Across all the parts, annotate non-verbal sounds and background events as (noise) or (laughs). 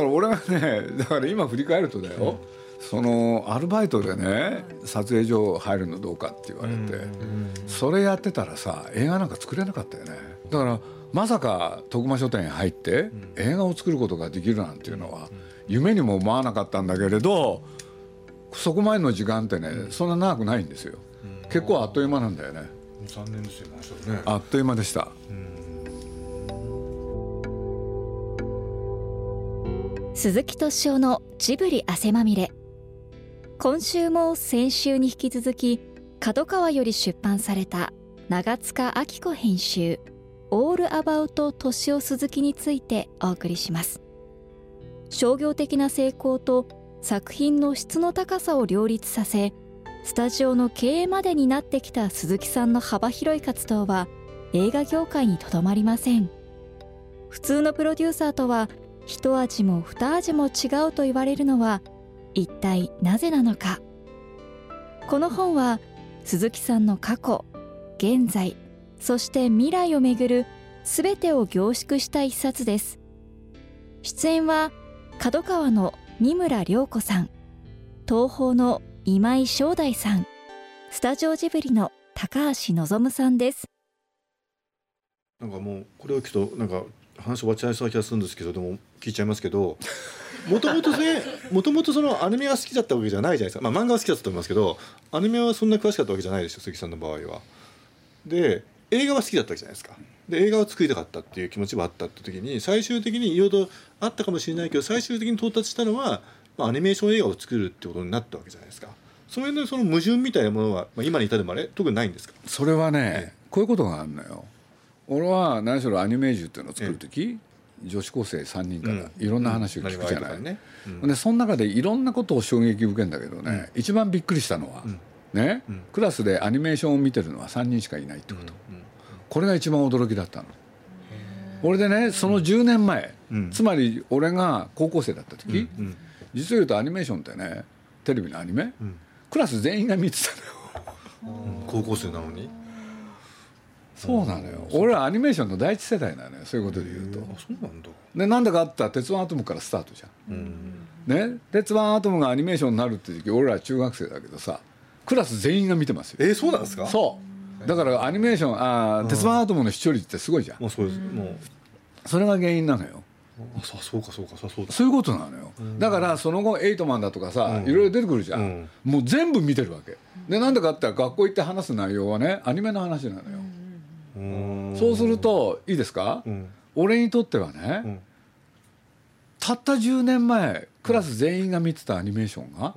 から俺がね (laughs) だから今振り返るとだよ、そのアルバイトでね撮影所入るのどうかって言われて、それやってたらさ映画なんか作れなかったよね。だからまさか徳間書店に入って映画を作ることができるなんていうのは夢にも思わなかったんだけれどそこまでの時間ってねそんな長くないんですよ。結構あっという間なんだよね。3年ですよね。あっという間でした鈴木敏夫のジブリ汗まみれ。今週も先週に引き続き角川より出版された長塚明子編集「オールアバウト敏夫鈴木」についてお送りします。商業的な成功と作品の質の高さを両立させスタジオの経営までになってきた鈴木さんの幅広い活動は映画業界にとどまりません。普通のプロデューサーとは一味も二味も違うと言われるのは一体なぜなのか。この本は鈴木さんの過去現在そして未来をめぐる全てを凝縮した一冊です。出演は角川の三村涼子さん東宝の今井正大さんスタジオジブリの高橋望さんです。なんかもうこれを聞くとなんか話終わっちゃいそうな気がするんですけどでも聞いちゃいますけどもともとねもともとそのアニメが好きだったわけじゃないじゃないですか、まあ、漫画は好きだったと思いますけどアニメはそんな詳しかったわけじゃないですよ鈴木さんの場合は。で映画は好きだったわけじゃないですか。で映画を作りたかったっていう気持ちはあったって時に最終的にいろいろあったかもしれないけど最終的に到達したのは、まあ、アニメーション映画を作るってことになったわけじゃないですか。それのその矛盾みたいなものは、まあ、今に至るまで特にないんですか？それはね、こういうことがあるのよ。俺は何しろアニメージュっていうのを作る時、女子高生3人からいろんな話を聞くじゃない、ね。でその中でいろんなことを衝撃を受けるんだけどね、一番びっくりしたのは、ね、クラスでアニメーションを見てるのは3人しかいないってこと、これが一番驚きだったの。俺でねその10年前、つまり俺が高校生だった時、実を言うとアニメーションってねテレビのアニメ、クラス全員が見てたのよ。高校生なのに？そうなのよ俺はアニメーションの第一世代なのよそういうことで言うと。あそうなんだでなんだかあったら「鉄腕アトム」からスタートじゃん。ね？鉄腕アトムがアニメーションになるって時俺ら中学生だけどさクラス全員が見てますよ。えー、そうなんですか？そうだからアニメーションあー鉄腕アトムの視聴率ってすごいじゃん。もうそうですもうそれが原因なのよ。あそうそうかそうかそうそうだそういうことなのよ。だからその後エイトマンだとかさ、いろいろ出てくるじゃん,、もう全部見てるわけ。でなんでかって言ったら学校行って話す内容はねアニメの話なのよ。そうするといいですか、俺にとってはね、たった10年前クラス全員が見てたアニメーションが、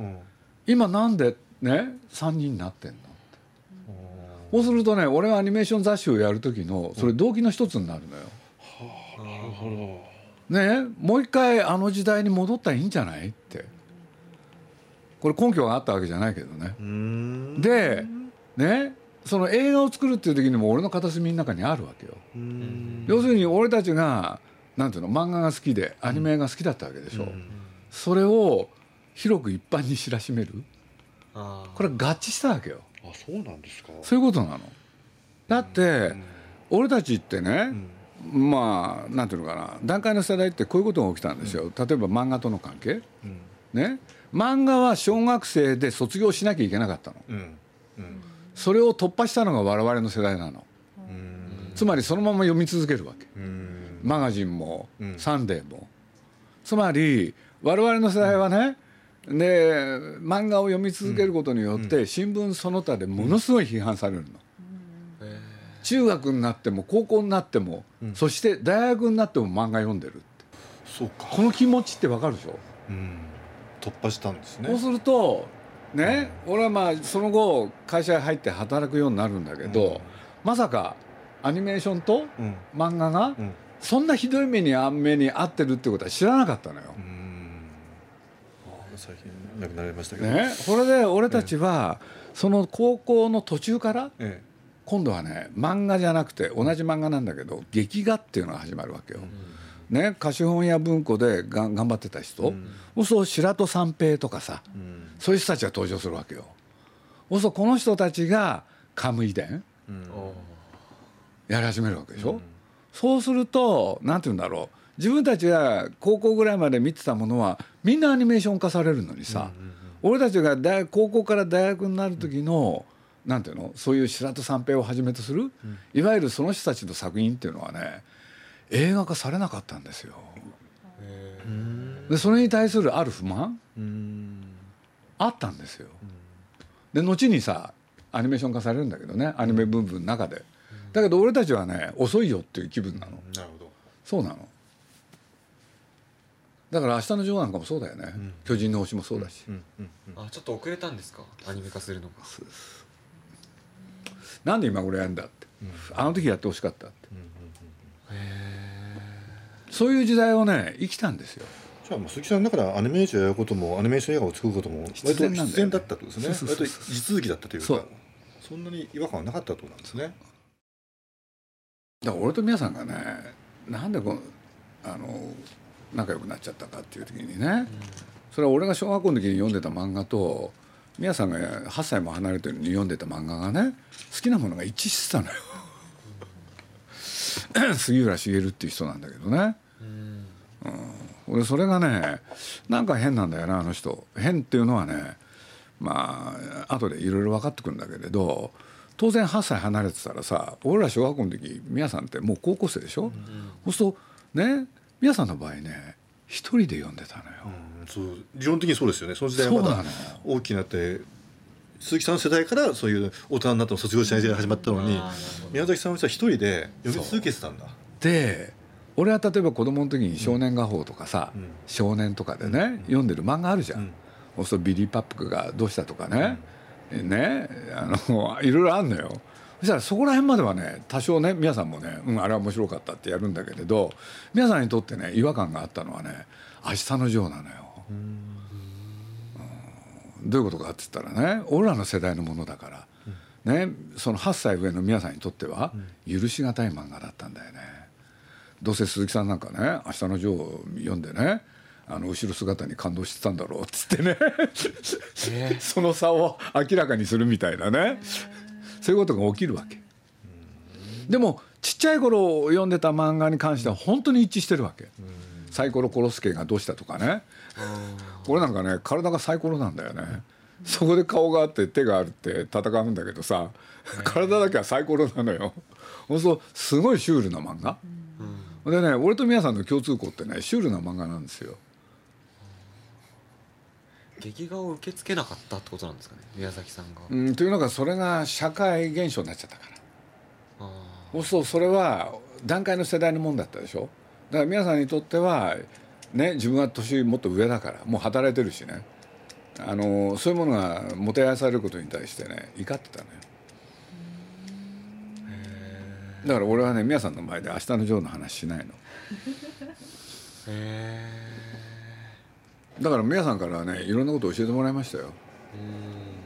今なんでね3人になってんの？ってそうするとね俺がアニメーション雑誌をやる時のそれ動機の一つになるのよ。ねもう一回あの時代に戻ったらいいんじゃない？って。これ根拠があったわけじゃないけどね。でねその映画を作るっていう時にも俺の片隅の中にあるわけよ。要するに俺たちがなんていうの漫画が好きでアニメが好きだったわけでしょ。それを広く一般に知らしめる。これ合致したわけよ。あそうなんですか。そういうことなの。だって俺たちってね、まあなんていうのかな。段階の世代ってこういうことが起きたんですよ。例えば漫画との関係、ね。漫画は小学生で卒業しなきゃいけなかったの。それを突破したのが我々の世代なの。つまりそのまま読み続けるわけ。マガジンも、サンデーも。つまり我々の世代はね、で漫画を読み続けることによって、新聞その他でものすごい批判されるの。中学になっても高校になっても、そして大学になっても漫画読んでるって。そうか。この気持ちってわかるでしょ、突破したんですね。そうするとね、俺はまあその後会社に入って働くようになるんだけど、まさかアニメーションと漫画がそんなひどい目にあ目に遭ってるってことは知らなかったのよ。最近亡くなりましたけど、ね、それで俺たちはその高校の途中からえ今度はね漫画じゃなくて同じ漫画なんだけど劇画っていうのが始まるわけよ。ね、貸本や文庫でがん頑張ってた人、そうすると白戸三平とかさ、そういう人たちが登場するわけよ。そうするとこの人たちがカムイ伝、やり始めるわけでしょ？そうするとなんて言うんだろう。自分たちが高校ぐらいまで見てたものはみんなアニメーション化されるのにさ、俺たちが大高校から大学になる時の、なんていうの？そういう白戸三平をはじめとする、いわゆるその人たちの作品っていうのはね映画化されなかったんですよ。でそれに対するある不満あったんですよ。で後にさアニメーション化されるんだけどねアニメブームの中で。だけど俺たちはね遅いよっていう気分なの。なるほど。そうなの。だから明日のジョーなんかもそうだよね、ん。巨人の星もそうだし、うんうんうん。あちょっと遅れたんですか？アニメ化するのが。なんで今頃やるんだって、あの時やってほしかったって、そういう時代をね生きたんですよじゃあもう鈴木さんだからアニメーションやることもアニメーション映画を作ることも割と必然なんだよね。必然だったとですね。そうそうそう割と地続きだったというか。そう。そんなに違和感はなかったとなんですね。だから俺と皆さんがねなんでこのあの仲良くなっちゃったかっていう時にね、それは俺が小学校の時に読んでた漫画と皆さんが8歳も離れてるのに読んでた漫画がね好きなものが一致してたのよ。(clears throat) 杉浦茂っていう人なんだけどね。うん俺それがねなんか変なんだよなあの人。変っていうのはねまあ後でいろいろ分かってくるんだけれど当然8歳離れてたらさ俺ら小学校の時皆さんってもう高校生でしょ、そうするとね皆さんの場合ね一人で読んでたのよ、うんそう理論的にそうですよね。その時代はまだ大きくなって鈴木さんの世代からそういう大人になっても卒業しない時代が始まったのに宮崎さんは一人で読み続けてたんだ。で俺は例えば子供の時に「少年画報」とかさ「うん。少年」とかでね、読んでる漫画あるじゃん、うん。そうするとビリー・パックがどうしたとかね、ねあの (laughs) いろいろあるのよ。そしたらそこら辺まではね多少ね皆さんもね、うん、あれは面白かったってやるんだけれど皆さんにとってね違和感があったのはね「明日のジョー」なのよ。うん。どういうことかって言ったらね俺らの世代のものだから、ね、その8歳上の皆さんにとっては許し難い漫画だったんだよね。どうせ鈴木さんなんかね「明日のジョー」を読んでねあの後ろ姿に感動してたんだろうっつってねえ (laughs) その差を明らかにするみたいなねそういうことが起きるわけ。でもちっちゃい頃読んでた漫画に関しては本当に一致してるわけ。サイコロコロスケがどうしたとかね俺なんかね体がサイコロなんだよね。そこで顔があって手があるって戦うんだけどさ体だけはサイコロなのよ。ほんとすごいシュールな漫画。でね俺と皆さんの共通項ってねシュールな漫画なんですよ。劇画を受け付けなかったってことなんですかね宮崎さんが、うん、というのがそれが社会現象になっちゃったから。あそうするとそれは段階の世代のもんだったでしょ。だから皆さんにとってはね自分は年もっと上だからもう働いてるしね。あのそういうものがもてあやされることに対してね怒ってたのだから俺はね皆さんの前で「明日のジョー」の話しないの。ー。へだから皆さんからはねいろんなことを教えてもらいましたよ。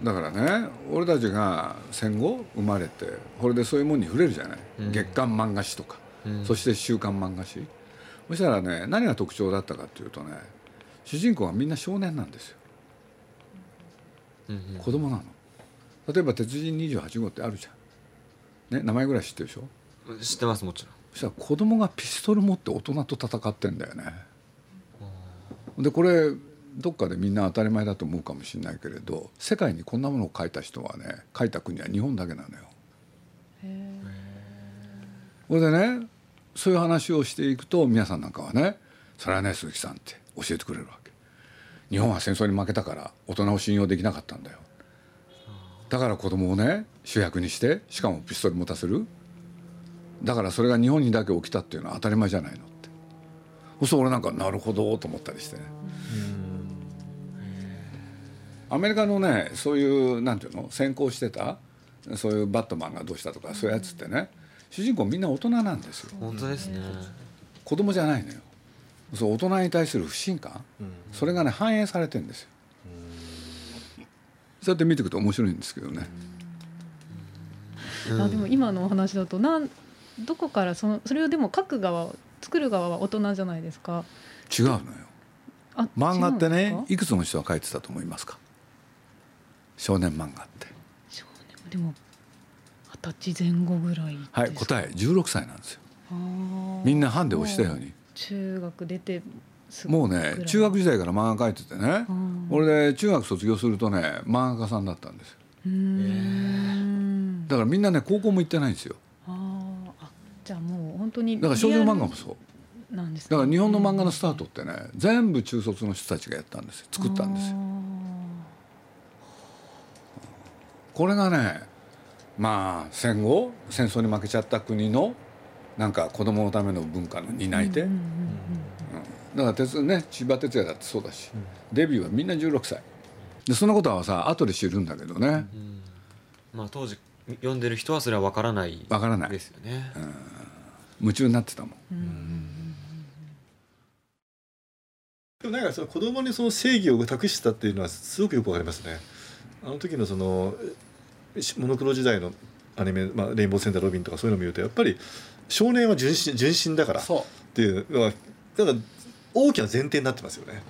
だからね俺たちが戦後生まれてこれでそういうもんに触れるじゃない、うん。月刊漫画誌とか、うん。そして週刊漫画誌。そしたらね何が特徴だったかっていうとね主人公はみんな少年なんですよ。うんうん。子供なの。例えば「鉄人28号」ってあるじゃん、ね、名前ぐらい知ってるでしょ？知ってますもちろんそしたら子供がピストル持って大人と戦ってんだよねでこれどっかでみんな当たり前だと思うかもしれないけれど世界にこんなものを書いた人はね書いた国は日本だけなのよ。これでねそういう話をしていくと皆さんなんかはね「それはね鈴木さん」って教えてくれるわけ。日本は戦争に負けたから大人を信用できなかったんだよ。だから子供をね主役にしてしかもピストル持たせるだからそれが日本にだけ起きたっていうのは当たり前じゃないのって。そうすると俺なんかなるほどと思ったりしてね。アメリカのねそういうなんていうの先行してたそういうバットマンがどうしたとかそういうやつってね主人公みんな大人なんですよ。本当ですね。子供じゃないのよ。そう大人に対する不信感。それがね反映されてんですよ。そうやって見ていくと面白いんですけどね。あでも今のお話だとなんどこからそのそれをでも書く側作る側は大人じゃないですか。違うのよ。あ漫画ってねいくつの人が描いてたと思いますか？少年漫画って。少年でも二十歳前後ぐらいはい答え16歳なんですよ。みみんなハンデをしたように。中学出てもうね中学時代から漫画描いててね。うん俺で中学卒業するとね漫画家さんだったんですよ。だからみんなね高校も行ってないんですよあーあじゃあもう本当にだから少女漫画もそう。なんですだから日本の漫画のスタートってね全部中卒の人たちがやったんですよ。作ったんですよ。これがねまあ戦後戦争に負けちゃった国のなんか子供のための文化の担い手、うんうんうんだから鉄ね千葉哲也だってそうだし、デビューはみんな16歳でそんなことはさ後で知るんだけどね。うん。まあ当時読んでる人はそれは分からないわからない。ですよね、夢中になってたもん。でもなんかその子供にその正義を託したっていうのはすごくよくわかりますね。あの時のそのしモノクロ時代のアニメ、まあ、レインボーセンターロビンとかそういうのを見るとやっぱり少年は純真純真だからっそていうのはだから大きな前提になってますよね。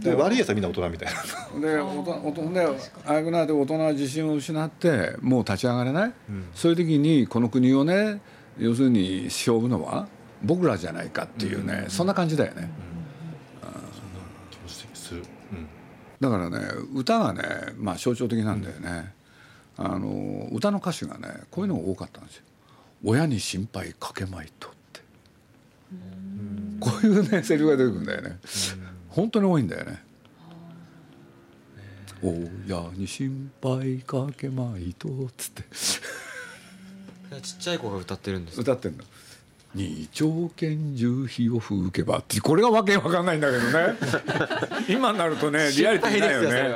で悪いやつはみんな大人みたいな。う。でおとおとでああいうくなって大人は自信を失ってもう立ち上がれない、うん。そういう時にこの国をね要するに勝負のは僕らじゃないかっていうね、そんな感じだよね、だからね歌がね、まあ、象徴的なんだよね、あの歌の歌詞がねこういうのが多かったんですよ「親に心配かけまいと」って。こういうねセリフが出てくるんだよね。本当に多いんだよね「親に心配かけまいと」っつってちっちゃい子が歌ってるんです。か歌ってんの。二丁拳銃火を吹けば。ってこれがわけわかんないんだけどね。(laughs) 今になるとねリアリティないよね。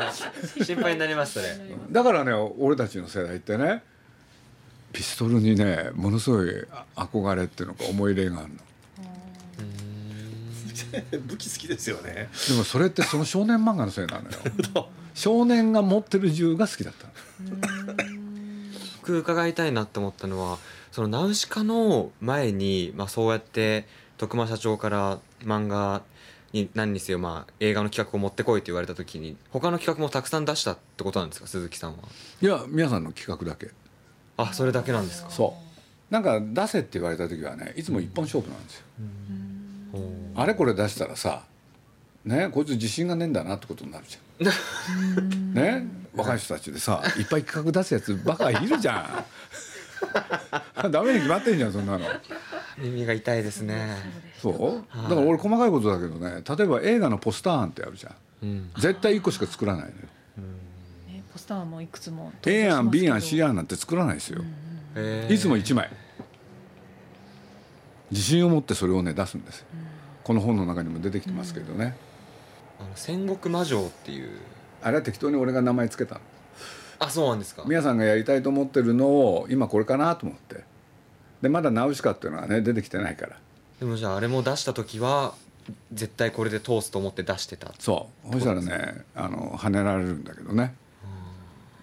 心配になりますそれ。だからね俺たちの世代ってねピストルにねものすごい憧れっていうのか思い入れがあるの。武器好きですよね。でもそれってその少年漫画のせいなのよ。(laughs) 少年が持ってる銃が好きだったの僕伺いたいなって思ったのはそのナウシカの前に、まあ、そうやって徳間社長から漫画に何にせよ、まあ、映画の企画を持ってこいって言われた時に他の企画もたくさん出したってことなんですか鈴木さんは？いや皆さんの企画だけ。あそれだけなんですか？そう。なんか出せって言われた時はねいつも一本勝負なんですよ、あれこれ出したらさねこいつ自信がねえんだなってことになるじゃんね？若い人たちでさいっぱい企画出すやつバカいるじゃん。(laughs) ダメに決まってんじゃんそんなの。耳が痛いですね。そう？だから俺細かいことだけどね例えば映画のポスター案ってあるじゃん。うん。絶対1個しか作らないのよ。ねポスターもいくつも。A 案 B 案 C 案案なんて作らないですよ。へーいつも1枚。自信を持ってそれをね出すんですよ。この本の中にも出てきてますけどねあの戦国魔女っていう。あれは適当に俺が名前つけたの。あそうなんですか。皆さんがやりたいと思ってるのを今これかなと思って。でまだナウシカっていうのはね出てきてないから。でもじゃああれも出した時は絶対これで通すと思って出してた。そう。そしたらねあの跳ねられるんだけどね。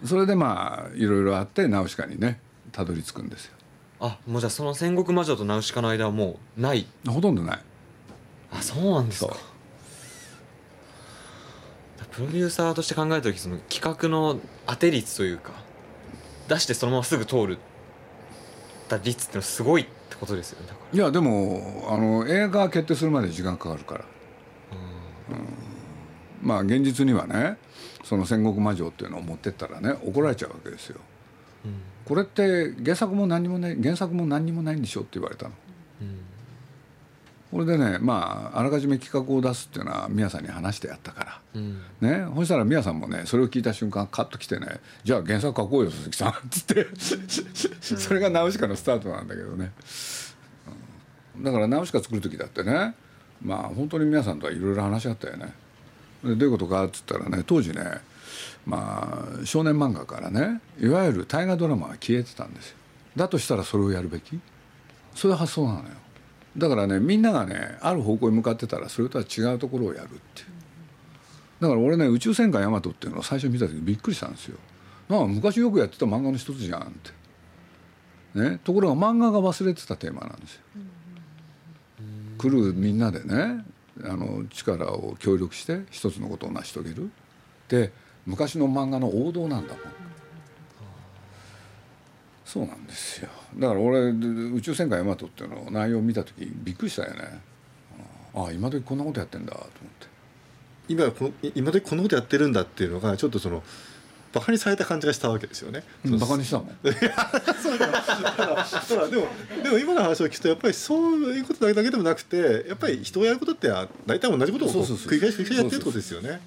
それでまあいろいろあってナウシカにねたどり着くんですよ。あもうじゃあその戦国魔女とナウシカの間はもうない。ほとんどない。あそうなんですかプロデューサーとして考えた時その企画の当て率というか出してそのまますぐ通るた率ってのはすごいってことですよねいやでもあの映画決定するまで時間かかるから。らまあ現実にはねその戦国魔女っていうのを持ってったらね怒られちゃうわけですよ。うん。これって原作も何にもない原作も何にもないんでしょって言われたの。うんこれでねまああらかじめ企画を出すっていうのは宮さんに話してやったから。うん。ね、そしたら宮さんもねそれを聞いた瞬間カッと来てね「じゃあ原作書こうよ鈴木さん」っつって。それがナウシカのスタートなんだけどね、うん。だからナウシカ作る時だってねまあ本当に皆さんとはいろいろ話し合ったよね。でどういうことかっつったらね当時ねまあ少年漫画からねいわゆる大河ドラマが消えてたんですよ。だとしたらそれをやるべき？そういう発想なのよだからねみんながねある方向に向かってたらそれとは違うところをやるっていうだから俺ね「宇宙戦艦ヤマト」っていうのを最初見た時びっくりしたんですよ。なんか昔よくやってた漫画の一つじゃんって。ね、ところが漫画が忘れてたテーマなんですよ。来るみんなでねあの力を協力して一つのことを成し遂げるで昔の漫画の王道なんだもん。そうなんですよだから俺宇宙戦艦ヤマトっていうのを内容を見た時びっくりしたよね。ああ今時こんなことやってんだと思って今この今でこんなことやってるんだっていうのがちょっとそのバカにされた感じがしたわけですよね。うんバカにしたの？(laughs) ただでもでも今の話を聞くとやっぱりそういうことだけでもなくてやっぱり人がやることって大体同じことを繰り返し繰り返しやってるってことですよね。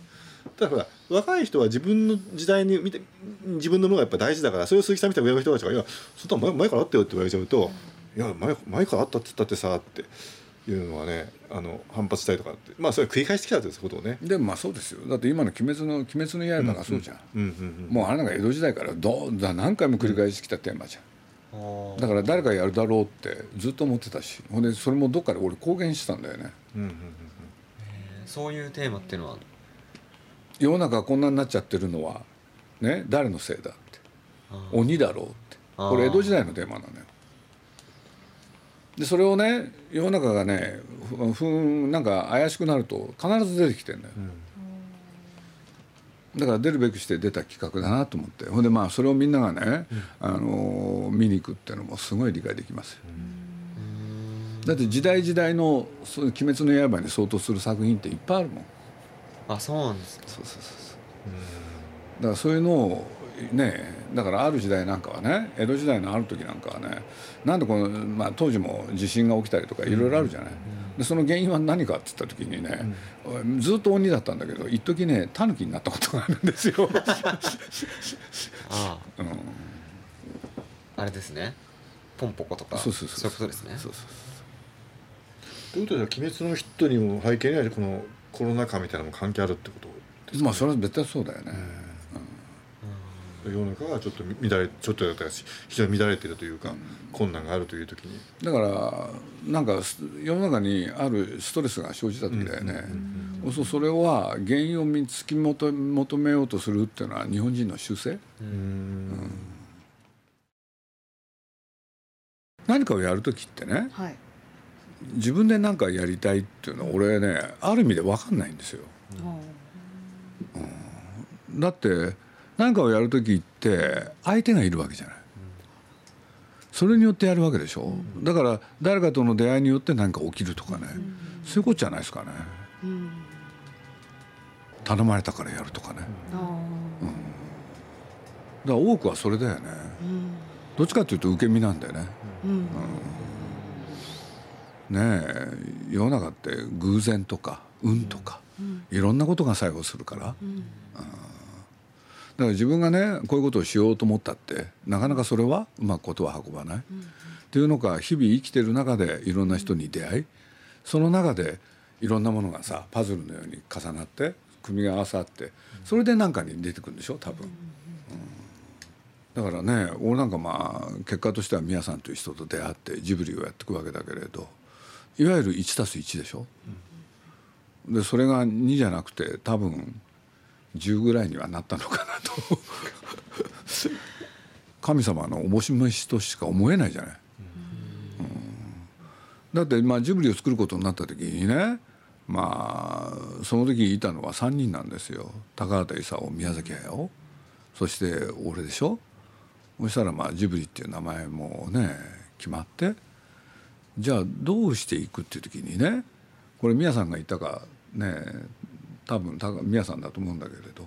ただほら若い人は自分の時代に見て自分のものがやっぱ大事だからそれを鈴木さんみたいな上の人たちが「いやそんなの前前からあったよ」って言われちゃうと「いや前前からあったって言ったってさ」っていうのはねあの反発したりとかってまあそれ繰り返してきたってことをね。でもまあそうですよ。だって今の「鬼滅の鬼滅の刃」がそうじゃん、もうあれなんか江戸時代からどうだ何回も繰り返してきたテーマじゃん。だから誰かやるだろうってずっと思ってたし。ほんでそれもどっかで俺公言してたんだよね。うんうんうんそういうテーマっていうのは世の中がこんなになっちゃってるのはね誰のせいだって。鬼だろうって。これ江戸時代のテーマなのよ。でそれをね世の中がねふふんなんか怪しくなると必ず出てきてんだよ、だから出るべくして出た企画だなと思って。ほんでまあそれをみんながね、あのー見に行くっていうのもすごい理解できますよ、だって時代時代の「そういう鬼滅の刃」に相当する作品っていっぱいあるもんあそうなんですか。そうそうそうそう。だからそういうのをねだからある時代なんかはね江戸時代のある時なんかはねなんでこの、まあ、当時も地震が起きたりとかいろいろあるじゃない、でその原因は何かって言った時にね、ずっと鬼だったんだけど一時ねタヌキになったことがあるんですよ、(laughs) あうん、ああれですね。ポンポコとか。そうそうそういうことですね。そうそうということでは「鬼滅のヒット」にも背景にはこのコロナ禍みたいなのも関係あるってことですかまあそれは絶対そうだよね、世の中がちょっと乱れちょっとだったし非常に乱れてるというか、困難があるという時に。だからなんかす世の中にあるストレスが生じた時だよね、そうそれは原因を見つき求求めようとするっていうのは日本人の習性？うん。何かをやる時ってねはい自分で何かやりたいっていうのは俺ねある意味で分かんないんですよ。うん。だって何かをやる時って相手がいるわけじゃない。それによってやるわけでしょ。うだから誰かとの出会いによって何か起きるとかね。そういうことじゃないですかね。頼まれたからやるとかね。うん。だから多くはそれだよね。どっちかというと受け身なんだよね。うん。ねえ世の中って偶然とか運とか、いろんなことが作用するから、うん。だから自分がねこういうことをしようと思ったってなかなかそれはうまくことは運ばない、っていうのか日々生きてる中でいろんな人に出会いその中でいろんなものがさパズルのように重なって組み合わさってそれで何かに出てくるんでしょ多分。だからね俺なんかまあ結果としては宮さんという人と出会ってジブリをやっていくわけだけれどいわゆる 1+1 でしょ、でそれが2じゃなくて多分10ぐらいにはなったのかなと。(laughs) 神様のおぼし飯としか思えないじゃない、うん。だってまあジブリを作ることになった時にねまあその時いたのは3人なんですよ。高畑勲宮崎駿。そして俺でしょ？そしたらまあジブリっていう名前もね決まって。じゃあどうしていくっていう時にねこれ宮さんが言ったかね多分宮さんだと思うんだけれど、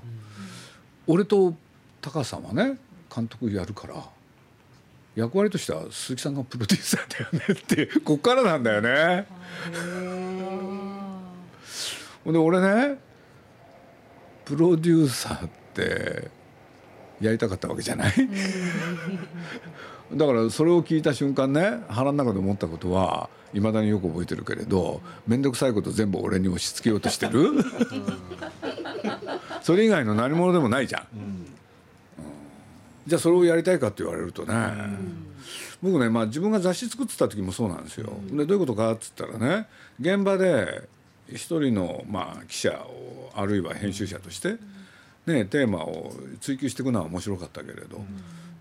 俺と高さんはね監督やるから役割としては鈴木さんがプロデューサーだよねってこっからなんだよね。ほんで俺ねプロデューサーってやりたかったわけじゃないだからそれを聞いた瞬間ね腹の中で思ったことはいまだによく覚えてるけれど面倒くさいこと全部俺に押し付けようとしてる。それ以外の何者でもないじゃん、うん。じゃあそれをやりたいかって言われるとね、僕ね、まあ、自分が雑誌作ってた時もそうなんですよ。でどういうことかっつったらね現場で一人の、まあ、記者をあるいは編集者として、ね、テーマを追求していくのは面白かったけれど、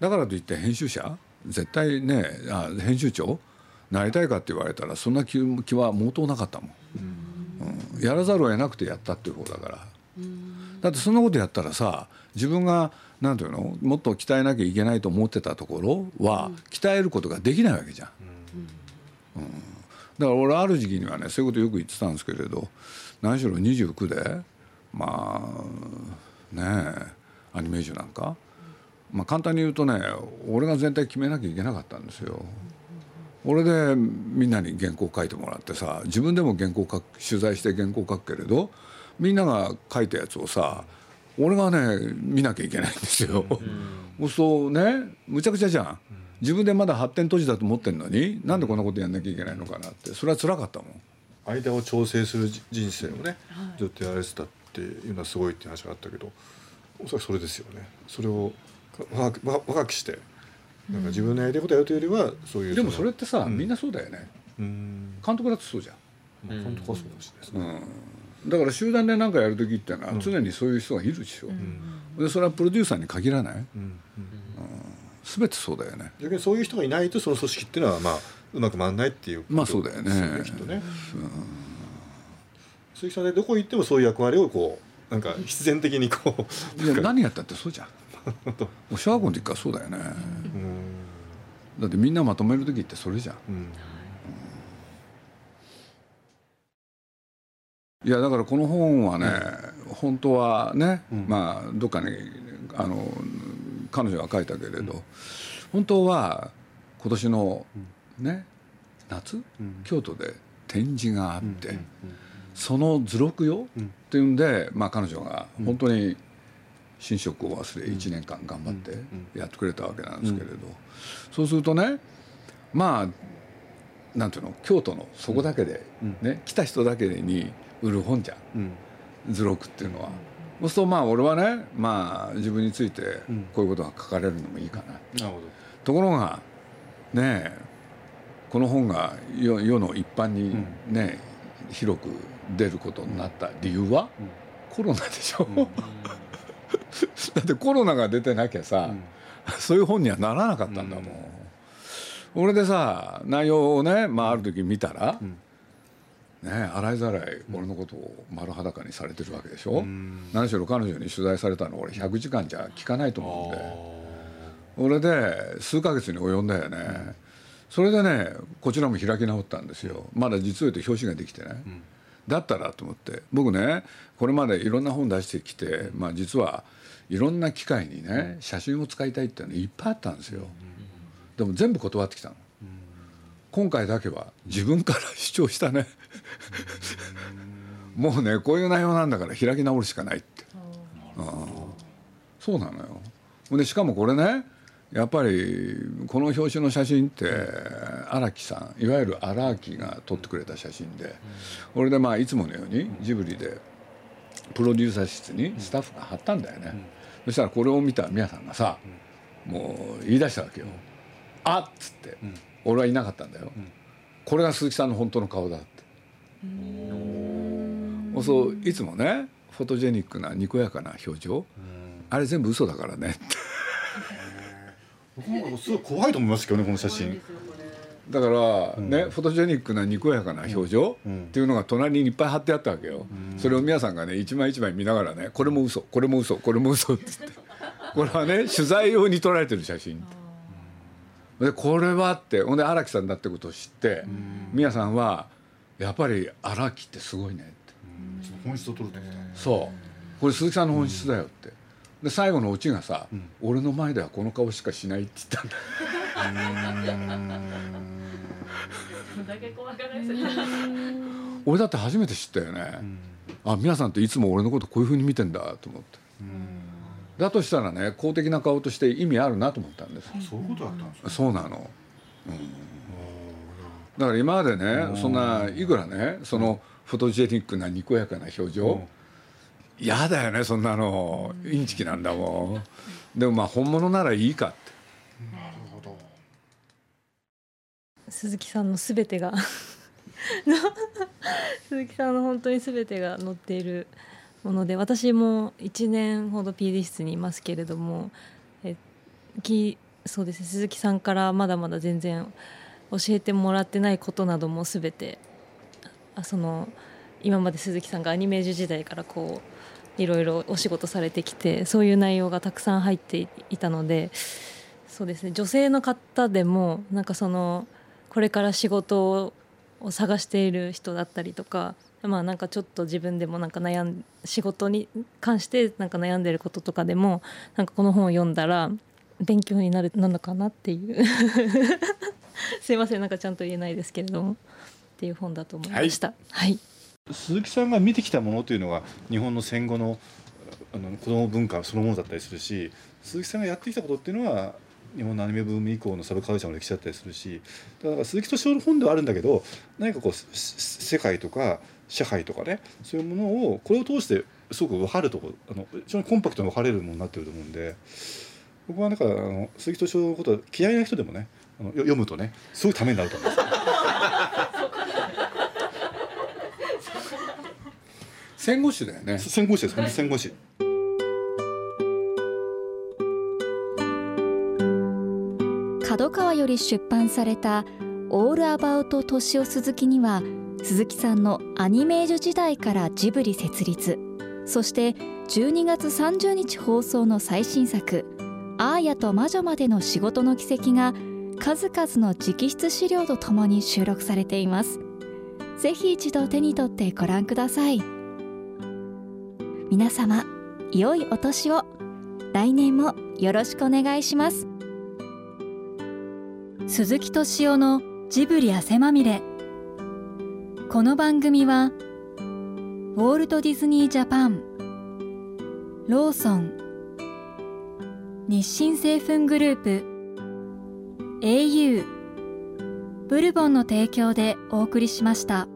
だからといって編集者絶対ねあ編集長なりたいかって言われたらそんな気気は毛頭なかったもん、うんやらざるを得なくてやったっていう方だから。だってそんなことやったらさ自分がなんていうのもっと鍛えなきゃいけないと思ってたところは鍛えることができないわけじゃん。うんだから俺ある時期にはねそういうことよく言ってたんですけれど何しろ29でまあねえアニメージュなんか、まあ、簡単に言うとね俺が全体決めなきゃいけなかったんですよ。俺でみんなに原稿書いてもらってさ自分でも原稿書く取材して原稿書くけれどみんなが書いたやつをさ俺がね見なきゃいけないんですよ。うん、そうねむちゃくちゃじゃん。自分でまだ発展途上だと思ってんのになんでこんなことやんなきゃいけないのかなってそれは辛かったもん。間を調整する人生をね、ずっとやられてたっていうのはすごいって話があったけどおそらくそれですよねそれを若若くしてなんか自分のやりたいことやるというよりはそういうでもそれってさ、みんなそうだよね。監督だってそうじゃん、監督はそうだしですね、だから集団で何かやる時ってのは常にそういう人がいるでしょ、うでそれはプロデューサーに限らない、うん。全てそうだよね。逆にそういう人がいないとその組織っていうのはまあうまく回らないっていうまあそうだよね。きっとね、鈴木さんでどこ行ってもそういう役割をこうなんか必然的にこういや何やったってそうじゃん小学校の時からそうだよね、だってみんなまとめる時ってそれじゃん、いやだからこの本はね、本当はね、まあどっかにあの彼女が書いたけれど、本当は今年のね夏、京都で展示があって、その図録よ、っていうんで、まあ、彼女が本当に寝食を忘れ1年間頑張ってやってくれたわけなんですけれど、そうするとねまあなんていうの京都のそこだけで、ね来た人だけに売る本じゃん、図録っていうのは。そうするとまあ俺はねまあ自分についてこういうことが書かれるのもいいかな、なところがねこの本が世世の一般にね、広く出ることになった理由は、コロナでしょ、(laughs) だってコロナが出てなきゃさ、そういう本にはならなかったんだもん、俺でさ内容をね、まあ、ある時見たら、ね洗いざらい俺のことを丸裸にされてるわけでしょ、うん、何しろ彼女に取材されたの俺100時間じゃ聞かないと思うんで。俺で数ヶ月に及んだよね、うん、それでねこちらも開き直ったんですよ。まだ実を言うと表紙ができてね、うん、だったらと思って。僕ねこれまでいろんな本出してきて、まあ、実はいろんな機会にね写真を使いたいっていうのいっぱいあったんですよ。でも全部断ってきたの。今回だけは自分から主張したね。もうねこういう内容なんだから開き直るしかないって、うん、そうなのよ。でしかもこれねやっぱりこの表紙の写真って荒木さんいわゆる荒木が撮ってくれた写真でこれでまあいつものようにジブリでプロデューサー室にスタッフが貼ったんだよねそしたらこれを見た宮さんがさもう言い出したわけよ「あっ!」つって。俺はいなかったんだよ。これが鈴木さんの本当の顔だって。そういつもねフォトジェニックなにこやかな表情。あれ全部嘘だからねって。僕もすごい怖いと思いますけどねこの写真。だからね、うん、フォトジェニックなにこやかな表情っていうのが隣にいっぱい貼ってあったわけよ、うん、それを皆さんがね一枚一枚見ながらねこれも嘘これも嘘これも嘘って言って。これはね取材用に撮られてる写真。でこれはってほんで荒木さんだってことを知って宮さんはやっぱり荒木ってすごいねって。本質を取るってそう。これ鈴木さんの本質だよって。で最後のオチがさ、うん、俺の前ではこの顔しかしないって言ったんだ俺だって初めて知ったよね、あ皆さんっていつも俺のことこういうふうに見てんだと思って。だとしたらね公的な顔として意味あるなと思ったんです。そういうことだったんですかそうなの、うん、だから今までねそんないくらねそのフォトジェニックなにこやかな表情嫌だよねそんなの。インチキなんだもん。でもまあ本物ならいいかって。なるほど鈴木さんのすべてが (laughs) 鈴木さんの本当にすべてが載っているもので私も1年ほど PD 室にいますけれどもえきそうですね鈴木さんからまだまだ全然教えてもらってないことなどもすべてあその今まで鈴木さんがアニメージュ時代からこういろいろお仕事されてきてそういう内容がたくさん入っていたのでそうですね女性の方でもなんかそのこれから仕事を探している人だったりとかまあなんかちょっと自分でもなんか悩ん仕事に関してなんか悩んでることとかでもなんかこの本を読んだら勉強になるなのかなっていう (laughs) すいませんなんかちゃんと言えないですけれどもっていう本だと思いました。はい、鈴木さんが見てきたものというのが日本の戦後のあの子供文化そのものだったりするし鈴木さんがやってきたことっていうのは日本のアニメブーム以降のサブカルチャーの歴史だったりするしだから鈴木敏夫の本ではあるんだけど何かこうせ世界とか社会とかねそういうものをこれを通してすごく分かるとこあの非常にコンパクトに分かれるものになってると思うんで僕はだからあの鈴木敏夫のことは嫌いな人でもねあのよ読むとねすごいためになると思います。(laughs) 戦後史だよね。戦後史です。戦後史角川より出版された「オールアバウト敏夫鈴木」には鈴木さんのアニメージュ時代からジブリ設立。そして12月30日放送の最新作「アーヤと魔女までの仕事の軌跡」が数々の直筆資料とともに収録されています。ぜひ一度手に取ってご覧ください。皆様良いお年を。来年もよろしくお願いします。鈴木敏夫のジブリ汗まみれこの番組はウォールト・ディズニー・ジャパンローソン日清製粉グループ au ブルボンの提供でお送りしました。